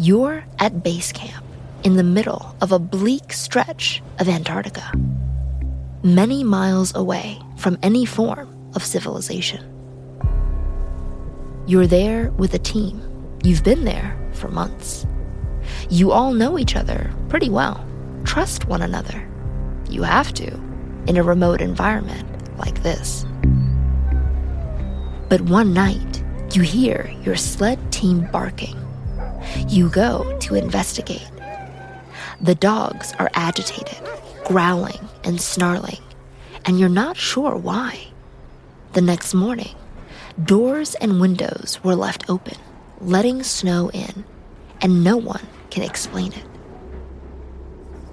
You're at base camp in the middle of a bleak stretch of Antarctica, many miles away from any form of civilization. You're there with a team. You've been there for months. You all know each other pretty well, trust one another. You have to in a remote environment like this. But one night, you hear your sled team barking. You go to investigate. The dogs are agitated, growling and snarling, and you're not sure why. The next morning, doors and windows were left open, letting snow in, and no one can explain it.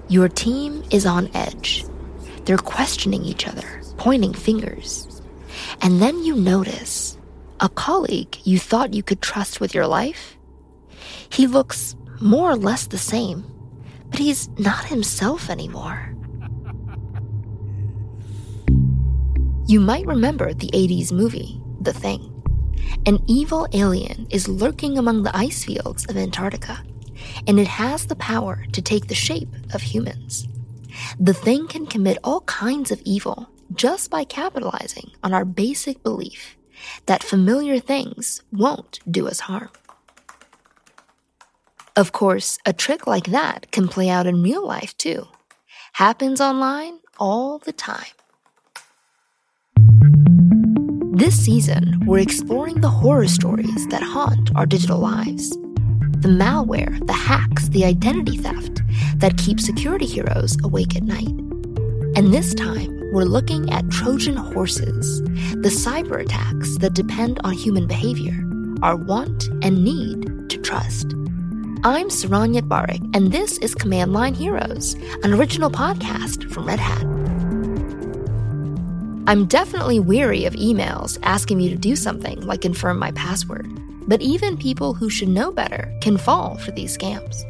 Your team is on edge. They're questioning each other, pointing fingers. And then you notice a colleague you thought you could trust with your life. He looks more or less the same but he's not himself anymore. You might remember the 80s movie, The Thing. An evil alien is lurking among the ice fields of Antarctica, and it has the power to take the shape of humans. The Thing can commit all kinds of evil just by capitalizing on our basic belief that familiar things won't do us harm. Of course, a trick like that can play out in real life too. Happens online all the time. This season, we're exploring the horror stories that haunt our digital lives. The malware, the hacks, the identity theft that keep security heroes awake at night. And this time, we're looking at Trojan horses, the cyber attacks that depend on human behavior, our want and need to trust. I'm Saron Yitbarek, and this is Command Line Heroes, an original podcast from Red Hat. I'm definitely weary of emails asking me to do something like confirm my password, but even people who should know better can fall for these scams.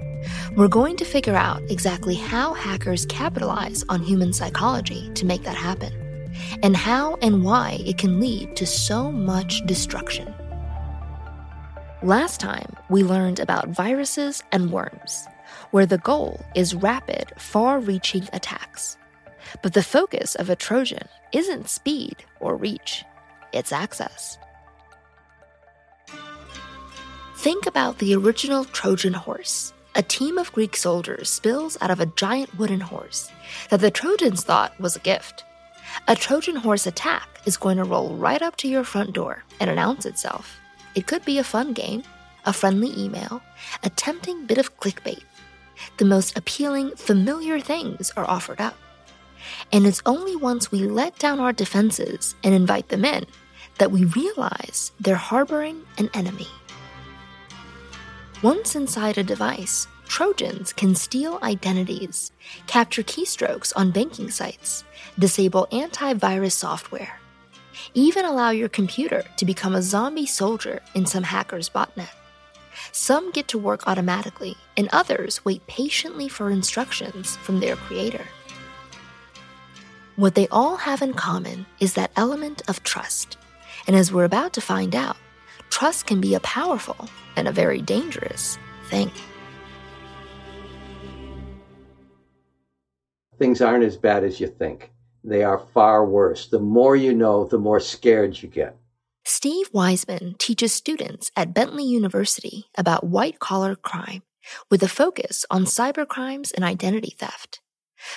We're going to figure out exactly how hackers capitalize on human psychology to make that happen, and how and why it can lead to so much destruction. Last time, we learned about viruses and worms, where the goal is rapid, far reaching attacks. But the focus of a Trojan isn't speed or reach, it's access. Think about the original Trojan horse. A team of Greek soldiers spills out of a giant wooden horse that the Trojans thought was a gift. A Trojan horse attack is going to roll right up to your front door and announce itself. It could be a fun game, a friendly email, a tempting bit of clickbait. The most appealing, familiar things are offered up. And it's only once we let down our defenses and invite them in that we realize they're harboring an enemy. Once inside a device, Trojans can steal identities, capture keystrokes on banking sites, disable antivirus software, even allow your computer to become a zombie soldier in some hacker's botnet. Some get to work automatically, and others wait patiently for instructions from their creator. What they all have in common is that element of trust. And as we're about to find out, trust can be a powerful and a very dangerous thing. Things aren't as bad as you think. They are far worse. The more you know, the more scared you get. Steve Weisman teaches students at Bentley University about white collar crime with a focus on cybercrimes and identity theft.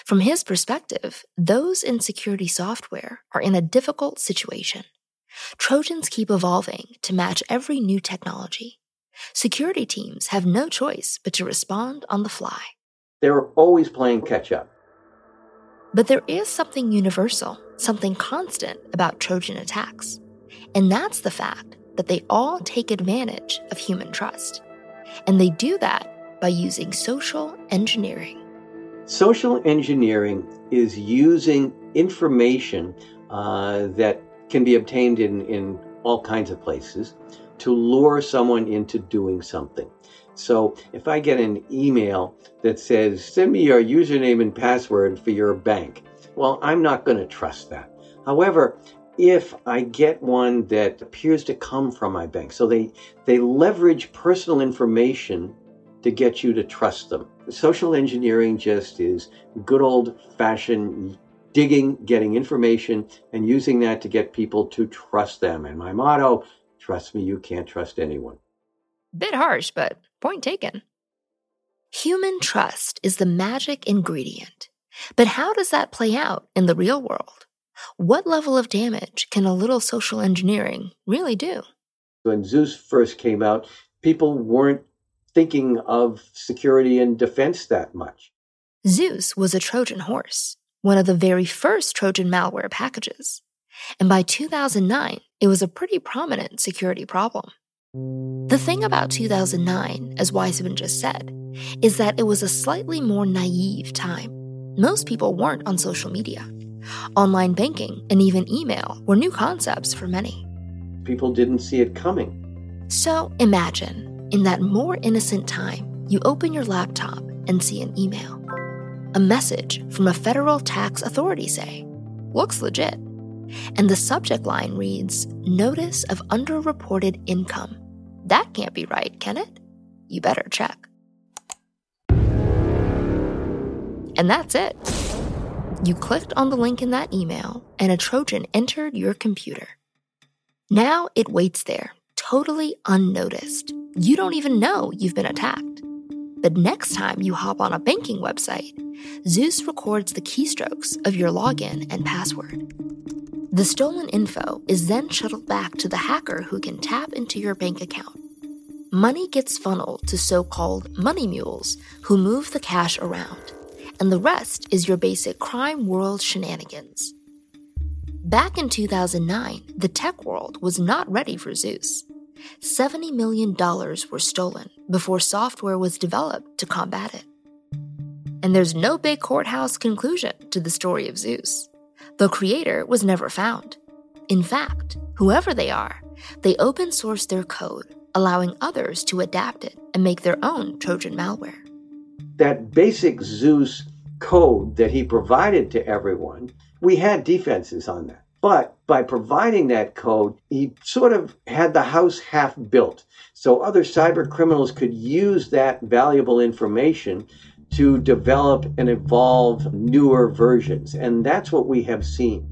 From his perspective, those in security software are in a difficult situation. Trojans keep evolving to match every new technology. Security teams have no choice but to respond on the fly. They're always playing catch up. But there is something universal, something constant about Trojan attacks. And that's the fact that they all take advantage of human trust. And they do that by using social engineering. Social engineering is using information uh, that can be obtained in, in all kinds of places to lure someone into doing something. So if I get an email that says, send me your username and password for your bank, well, I'm not going to trust that. However, if I get one that appears to come from my bank, so they, they leverage personal information to get you to trust them. Social engineering just is good old fashioned digging, getting information, and using that to get people to trust them. And my motto trust me, you can't trust anyone. Bit harsh, but point taken. Human trust is the magic ingredient. But how does that play out in the real world? What level of damage can a little social engineering really do? When Zeus first came out, people weren't thinking of security and defense that much. Zeus was a Trojan horse, one of the very first Trojan malware packages. And by 2009, it was a pretty prominent security problem. The thing about 2009, as Weisman just said, is that it was a slightly more naive time. Most people weren't on social media. Online banking and even email were new concepts for many. People didn't see it coming. So imagine, in that more innocent time, you open your laptop and see an email. A message from a federal tax authority, say. Looks legit. And the subject line reads Notice of Underreported Income. That can't be right, can it? You better check. And that's it. You clicked on the link in that email, and a Trojan entered your computer. Now it waits there, totally unnoticed. You don't even know you've been attacked. But next time you hop on a banking website, Zeus records the keystrokes of your login and password. The stolen info is then shuttled back to the hacker who can tap into your bank account. Money gets funneled to so called money mules who move the cash around and the rest is your basic crime world shenanigans. Back in 2009, the tech world was not ready for Zeus. $70 million were stolen before software was developed to combat it. And there's no big courthouse conclusion to the story of Zeus. The creator was never found. In fact, whoever they are, they open source their code, allowing others to adapt it and make their own Trojan malware that basic Zeus code that he provided to everyone, we had defenses on that. But by providing that code, he sort of had the house half built. So other cyber criminals could use that valuable information to develop and evolve newer versions. And that's what we have seen.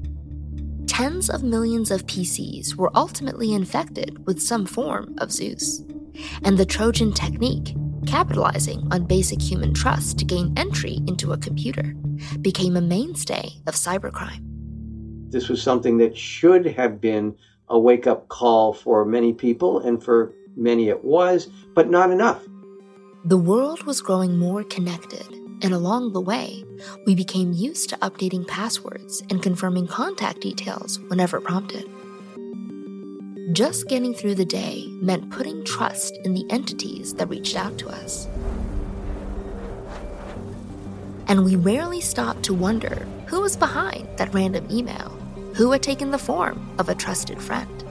Tens of millions of PCs were ultimately infected with some form of Zeus. And the Trojan technique capitalizing on basic human trust to gain entry into a computer, became a mainstay of cybercrime. This was something that should have been a wake up call for many people, and for many it was, but not enough. The world was growing more connected, and along the way, we became used to updating passwords and confirming contact details whenever prompted. Just getting through the day meant putting trust in the entities that reached out to us. And we rarely stopped to wonder who was behind that random email, who had taken the form of a trusted friend.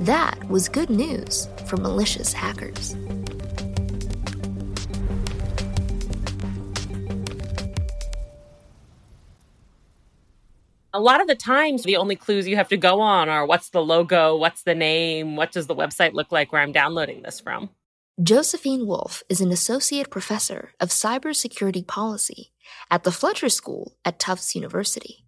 That was good news for malicious hackers. A lot of the times the only clues you have to go on are what's the logo, what's the name, what does the website look like where I'm downloading this from. Josephine Wolff is an associate professor of cybersecurity policy at the Fletcher School at Tufts University.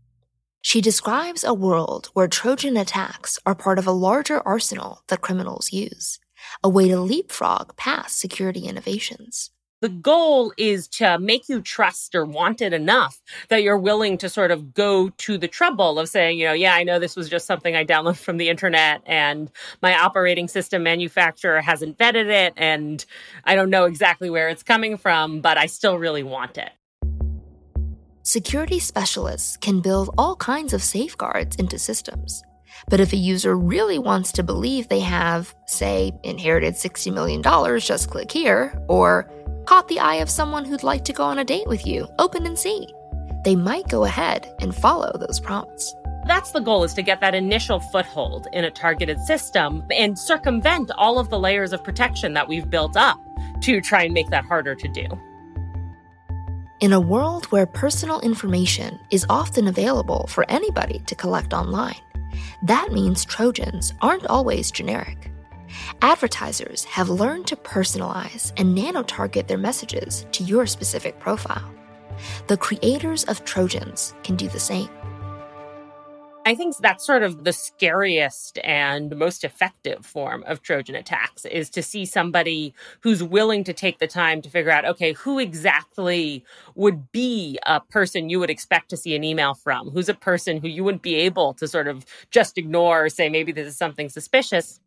She describes a world where Trojan attacks are part of a larger arsenal that criminals use, a way to leapfrog past security innovations the goal is to make you trust or want it enough that you're willing to sort of go to the trouble of saying, you know, yeah, I know this was just something I downloaded from the internet and my operating system manufacturer hasn't vetted it and I don't know exactly where it's coming from, but I still really want it. Security specialists can build all kinds of safeguards into systems. But if a user really wants to believe they have, say, inherited $60 million, just click here, or caught the eye of someone who'd like to go on a date with you, open and see. They might go ahead and follow those prompts. That's the goal is to get that initial foothold in a targeted system and circumvent all of the layers of protection that we've built up to try and make that harder to do. In a world where personal information is often available for anybody to collect online, that means Trojans aren't always generic. Advertisers have learned to personalize and nano target their messages to your specific profile. The creators of Trojans can do the same. I think that's sort of the scariest and most effective form of Trojan attacks is to see somebody who's willing to take the time to figure out, okay, who exactly would be a person you would expect to see an email from? Who's a person who you wouldn't be able to sort of just ignore or say, maybe this is something suspicious?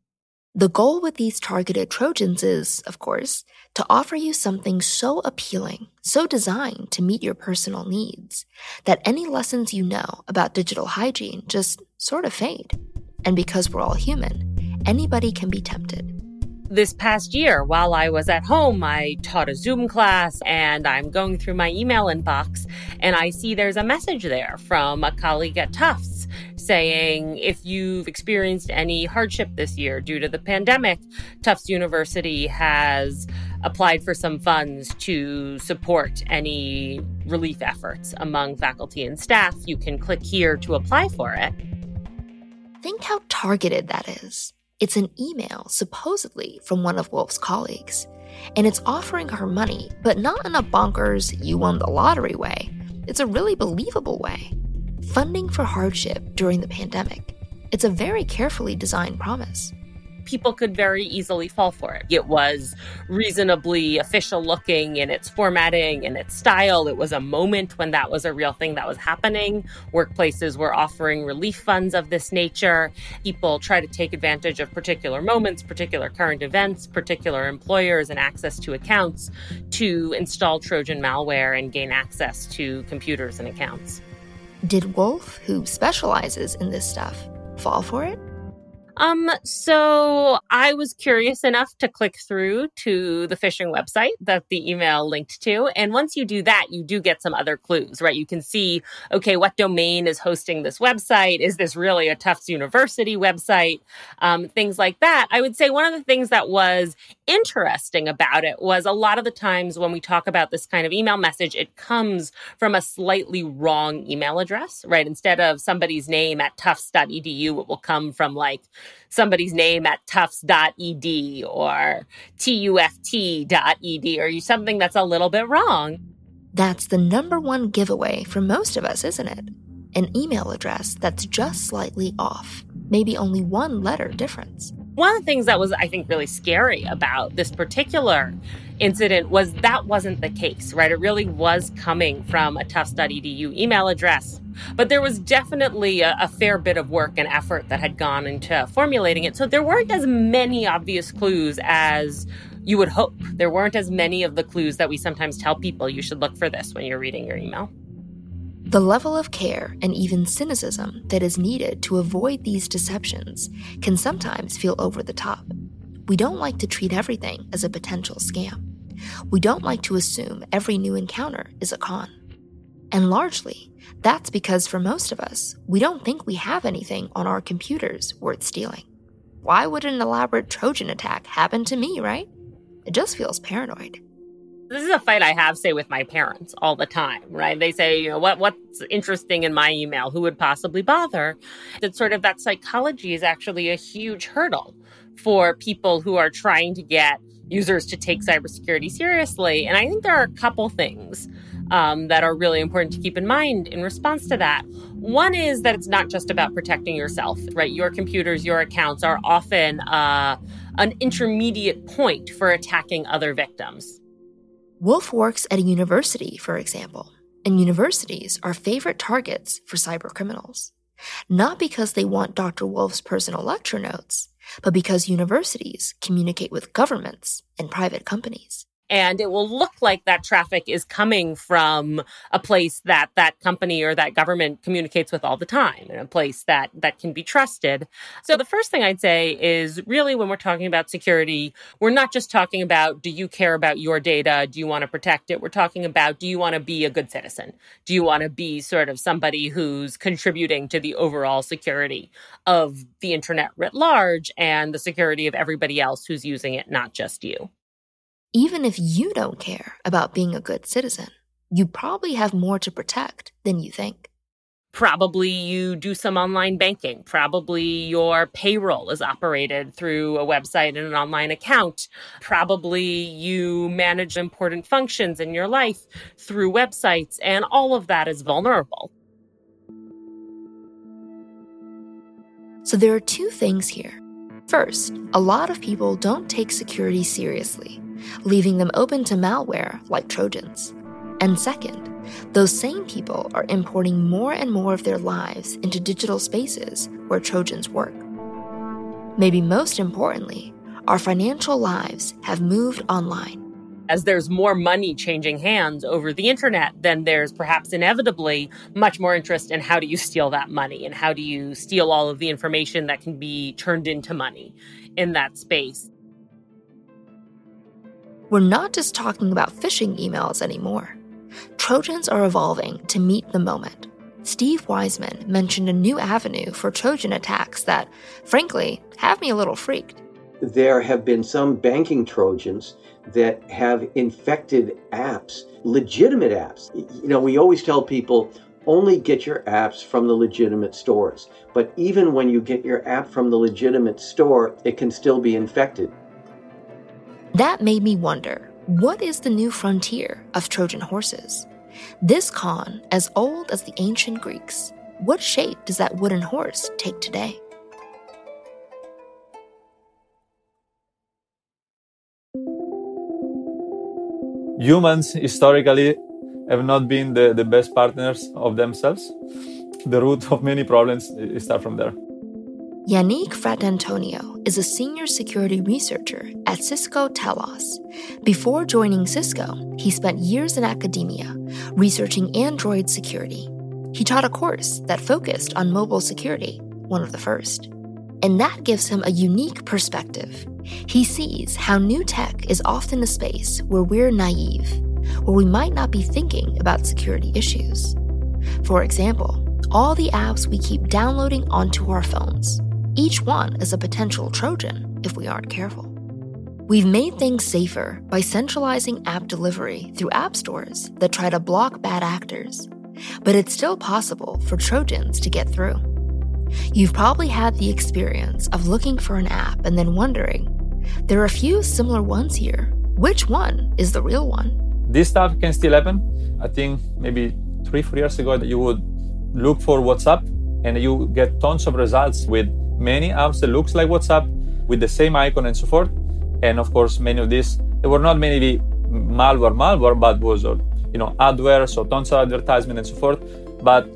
The goal with these targeted Trojans is, of course, to offer you something so appealing, so designed to meet your personal needs, that any lessons you know about digital hygiene just sort of fade. And because we're all human, anybody can be tempted. This past year, while I was at home, I taught a Zoom class and I'm going through my email inbox and I see there's a message there from a colleague at Tufts saying if you've experienced any hardship this year due to the pandemic, Tufts University has applied for some funds to support any relief efforts among faculty and staff. You can click here to apply for it. Think how targeted that is. It's an email, supposedly from one of Wolff's colleagues, and it's offering her money, but not in a bonkers, you won the lottery way. It's a really believable way funding for hardship during the pandemic. It's a very carefully designed promise. People could very easily fall for it. It was reasonably official looking in its formatting and its style. It was a moment when that was a real thing that was happening. Workplaces were offering relief funds of this nature. People try to take advantage of particular moments, particular current events, particular employers, and access to accounts to install Trojan malware and gain access to computers and accounts. Did Wolff, who specializes in this stuff, fall for it? Um, so I was curious enough to click through to the phishing website that the email linked to. And once you do that, you do get some other clues, right? You can see, okay, what domain is hosting this website? Is this really a Tufts University website? Um, things like that. I would say one of the things that was interesting about it was a lot of the times when we talk about this kind of email message, it comes from a slightly wrong email address, right? Instead of somebody's name at tufts.edu, it will come from like somebody's name at tufts.ed or tuft.ed or something that's a little bit wrong. That's the number one giveaway for most of us, isn't it? An email address that's just slightly off, maybe only one letter difference. One of the things that was, I think, really scary about this particular incident was that wasn't the case, right? It really was coming from a tufts.edu email address. But there was definitely a, a, fair bit of work and effort that had gone into formulating it. So there weren't as many obvious clues as you would hope. There weren't as many of the clues that we sometimes tell people you should look for this when you're reading your email. The level of care and even cynicism that is needed to avoid these deceptions can sometimes feel over the top. We don't like to treat everything as a potential scam. We don't like to assume every new encounter is a con. And largely, that's because for most of us, we don't think we have anything on our computers worth stealing. Why would an elaborate Trojan attack happen to me, right? It just feels paranoid this is a fight I have, say, with my parents all the time, right? They say, you know, what what's interesting in my email? Who would possibly bother? That sort of that psychology is actually a huge hurdle for people who are trying to get users to take cybersecurity seriously. And I think there are a couple things um, that are really important to keep in mind in response to that. One is that it's not just about protecting yourself, right? Your computers, your accounts are often uh, an intermediate point for attacking other victims. Wolff works at a university, for example, and universities are favorite targets for cyber criminals. Not because they want Dr. Wolff's personal lecture notes, but because universities communicate with governments and private companies and it will look like that traffic is coming from a place that that company or that government communicates with all the time and a place that that can be trusted. So the first thing i'd say is really when we're talking about security we're not just talking about do you care about your data? Do you want to protect it? We're talking about do you want to be a good citizen? Do you want to be sort of somebody who's contributing to the overall security of the internet writ large and the security of everybody else who's using it not just you even if you don't care about being a good citizen, you probably have more to protect than you think. Probably you do some online banking. Probably your payroll is operated through a website and an online account. Probably you manage important functions in your life through websites, and all of that is vulnerable. So there are two things here. First, a lot of people don't take security seriously, leaving them open to malware like Trojans. And second, those same people are importing more and more of their lives into digital spaces where Trojans work. Maybe most importantly, our financial lives have moved online. As there's more money changing hands over the internet, then there's perhaps inevitably much more interest in how do you steal that money and how do you steal all of the information that can be turned into money in that space. We're not just talking about phishing emails anymore. Trojans are evolving to meet the moment. Steve Weisman mentioned a new avenue for Trojan attacks that, frankly, have me a little freaked. There have been some banking Trojans that have infected apps, legitimate apps. You know, we always tell people only get your apps from the legitimate stores. But even when you get your app from the legitimate store, it can still be infected. That made me wonder what is the new frontier of Trojan horses? This con, as old as the ancient Greeks, what shape does that wooden horse take today? Humans historically have not been the, the best partners of themselves. The root of many problems start from there. Yanick Fratantonio is a senior security researcher at Cisco Talos. Before joining Cisco, he spent years in academia researching Android security. He taught a course that focused on mobile security, one of the first. And that gives him a unique perspective. He sees how new tech is often a space where we're naive, where we might not be thinking about security issues. For example, all the apps we keep downloading onto our phones each one is a potential Trojan if we aren't careful. We've made things safer by centralizing app delivery through app stores that try to block bad actors, but it's still possible for Trojans to get through. You've probably had the experience of looking for an app and then wondering, there are a few similar ones here. Which one is the real one? This stuff can still happen. I think maybe three, four years ago you would look for WhatsApp and you get tons of results with many apps that looks like WhatsApp with the same icon and so forth. And of course, many of these, there were not many malware, malware, but was, uh, you know, adware, so tons of advertisement and so forth. But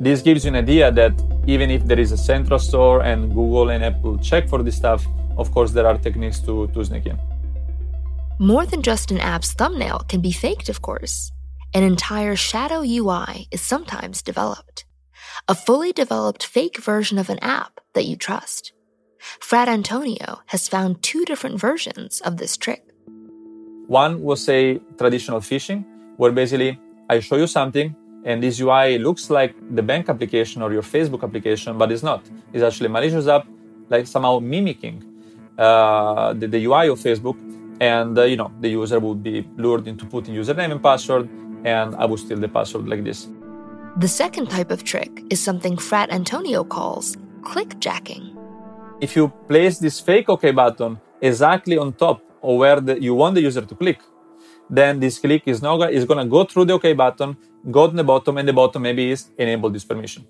this gives you an idea that even if there is a central store and Google and Apple check for this stuff, of course, there are techniques to, to sneak in. More than just an app's thumbnail can be faked, of course. An entire shadow UI is sometimes developed a fully developed fake version of an app that you trust. Fratantonio has found two different versions of this trick. One was say traditional phishing, where basically I show you something and this UI looks like the bank application or your Facebook application, but it's not. It's actually a malicious app, like somehow mimicking uh, the, the, UI of Facebook, and uh, you know the user would be lured into putting username and password, and I would steal the password like this. The second type of trick is something Fratantonio calls clickjacking. If you place this fake OK button exactly on top of where the, you want the user to click, then this click is, not, is going to go through the OK button, go to the bottom, and the bottom maybe is enable this permission.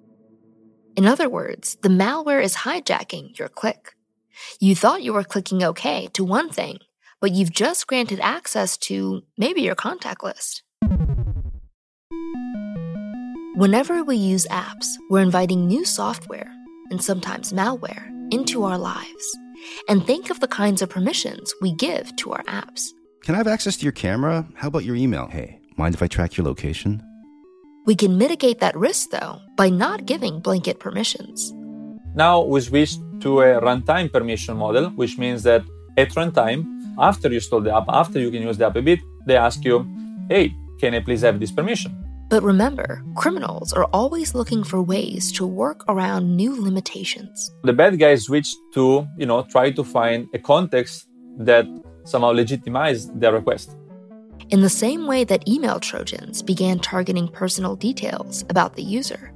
In other words, the malware is hijacking your click. You thought you were clicking OK to one thing, but you've just granted access to maybe your contact list. Whenever we use apps, we're inviting new software, and sometimes malware, into our lives. And think of the kinds of permissions we give to our apps. Can I have access to your camera? How about your email? Hey, mind if I track your location? We can mitigate that risk, though, by not giving blanket permissions. Now we switch to a runtime permission model, which means that at runtime, after you install the app, after you can use the app a bit, they ask you, hey, can I please have this permission? But remember, criminals are always looking for ways to work around new limitations. The bad guys switch to, you know, try to find a context that somehow legitimize their request. In the same way that email trojans began targeting personal details about the user,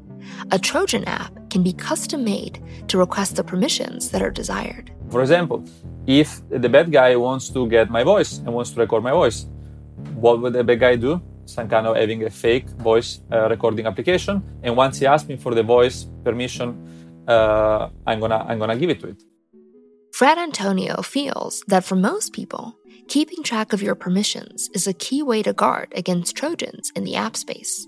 A Trojan app can be custom made to request the permissions that are desired. For example, if the bad guy wants to get my voice and wants to record my voice, what would the bad guy do? Some kind of having a fake voice uh, recording application, and once he asks me for the voice permission, uh, I'm gonna I'm gonna give it to it. Fratantonio feels that for most people, keeping track of your permissions is a key way to guard against Trojans in the app space.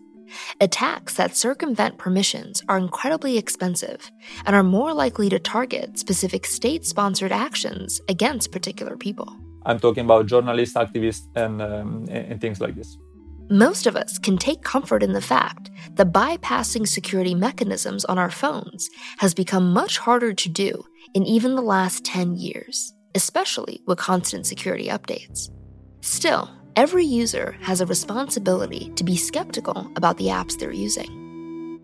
Attacks that circumvent permissions are incredibly expensive and are more likely to target specific state sponsored actions against particular people. I'm talking about journalists, activists, and, um, and things like this. Most of us can take comfort in the fact that bypassing security mechanisms on our phones has become much harder to do in even the last 10 years, especially with constant security updates. Still, every user has a responsibility to be skeptical about the apps they're using.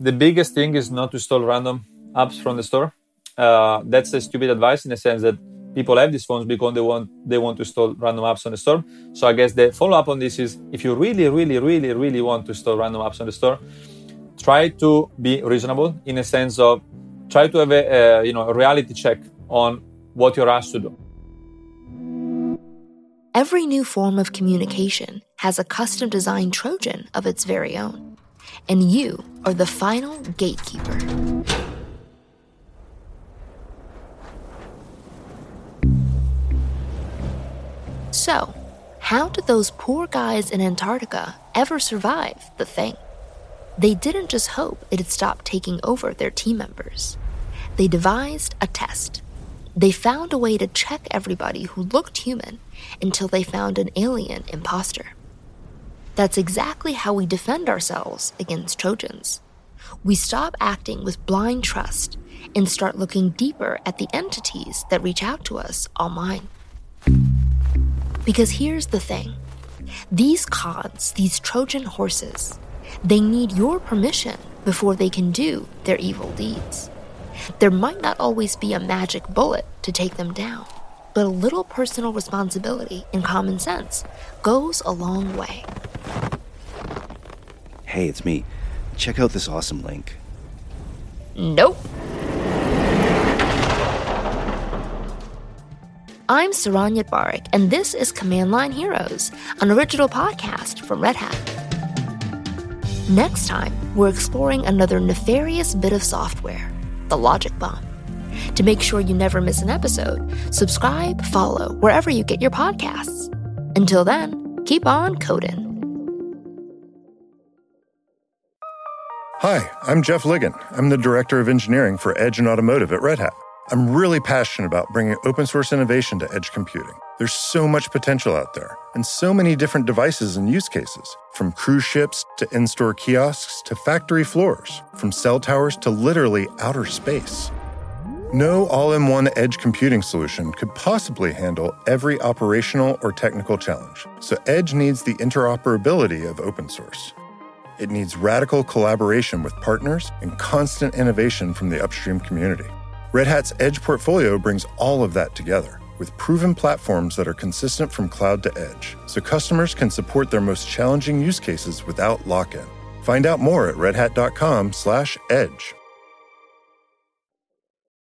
The biggest thing is not to install random apps from the store. Uh, that's a stupid advice in the sense that people have these phones because they want they want to install random apps on the store. So I guess the follow up on this is if you really, really, really, really want to install random apps on the store, try to be reasonable in a sense of try to have a, you know a reality check on what you're asked to do. Every new form of communication has a custom designed Trojan of its very own, and you are the final gatekeeper. So, how did those poor guys in Antarctica ever survive the thing? They didn't just hope it'd stop taking over their team members. They devised a test. They found a way to check everybody who looked human until they found an alien imposter. That's exactly how we defend ourselves against Trojans. We stop acting with blind trust and start looking deeper at the entities that reach out to us online. Because here's the thing these cons, these Trojan horses, they need your permission before they can do their evil deeds. There might not always be a magic bullet to take them down, but a little personal responsibility and common sense goes a long way. Hey, it's me. Check out this awesome link. Nope. I'm Saron Yitbarek, and this is Command Line Heroes, an original podcast from Red Hat. Next time, we're exploring another nefarious bit of software the Logic Bomb. To make sure you never miss an episode, subscribe, follow wherever you get your podcasts. Until then, keep on coding. Hi, I'm Jeff Ligon. I'm the Director of Engineering for Edge and Automotive at Red Hat. I'm really passionate about bringing open source innovation to edge computing. There's so much potential out there, and so many different devices and use cases from cruise ships to in store kiosks to factory floors, from cell towers to literally outer space. No all in one edge computing solution could possibly handle every operational or technical challenge, so Edge needs the interoperability of open source. It needs radical collaboration with partners and constant innovation from the upstream community. Red Hat's Edge portfolio brings all of that together with proven platforms that are consistent from cloud to edge, so customers can support their most challenging use cases without lock-in. Find out more at redhat.com/edge.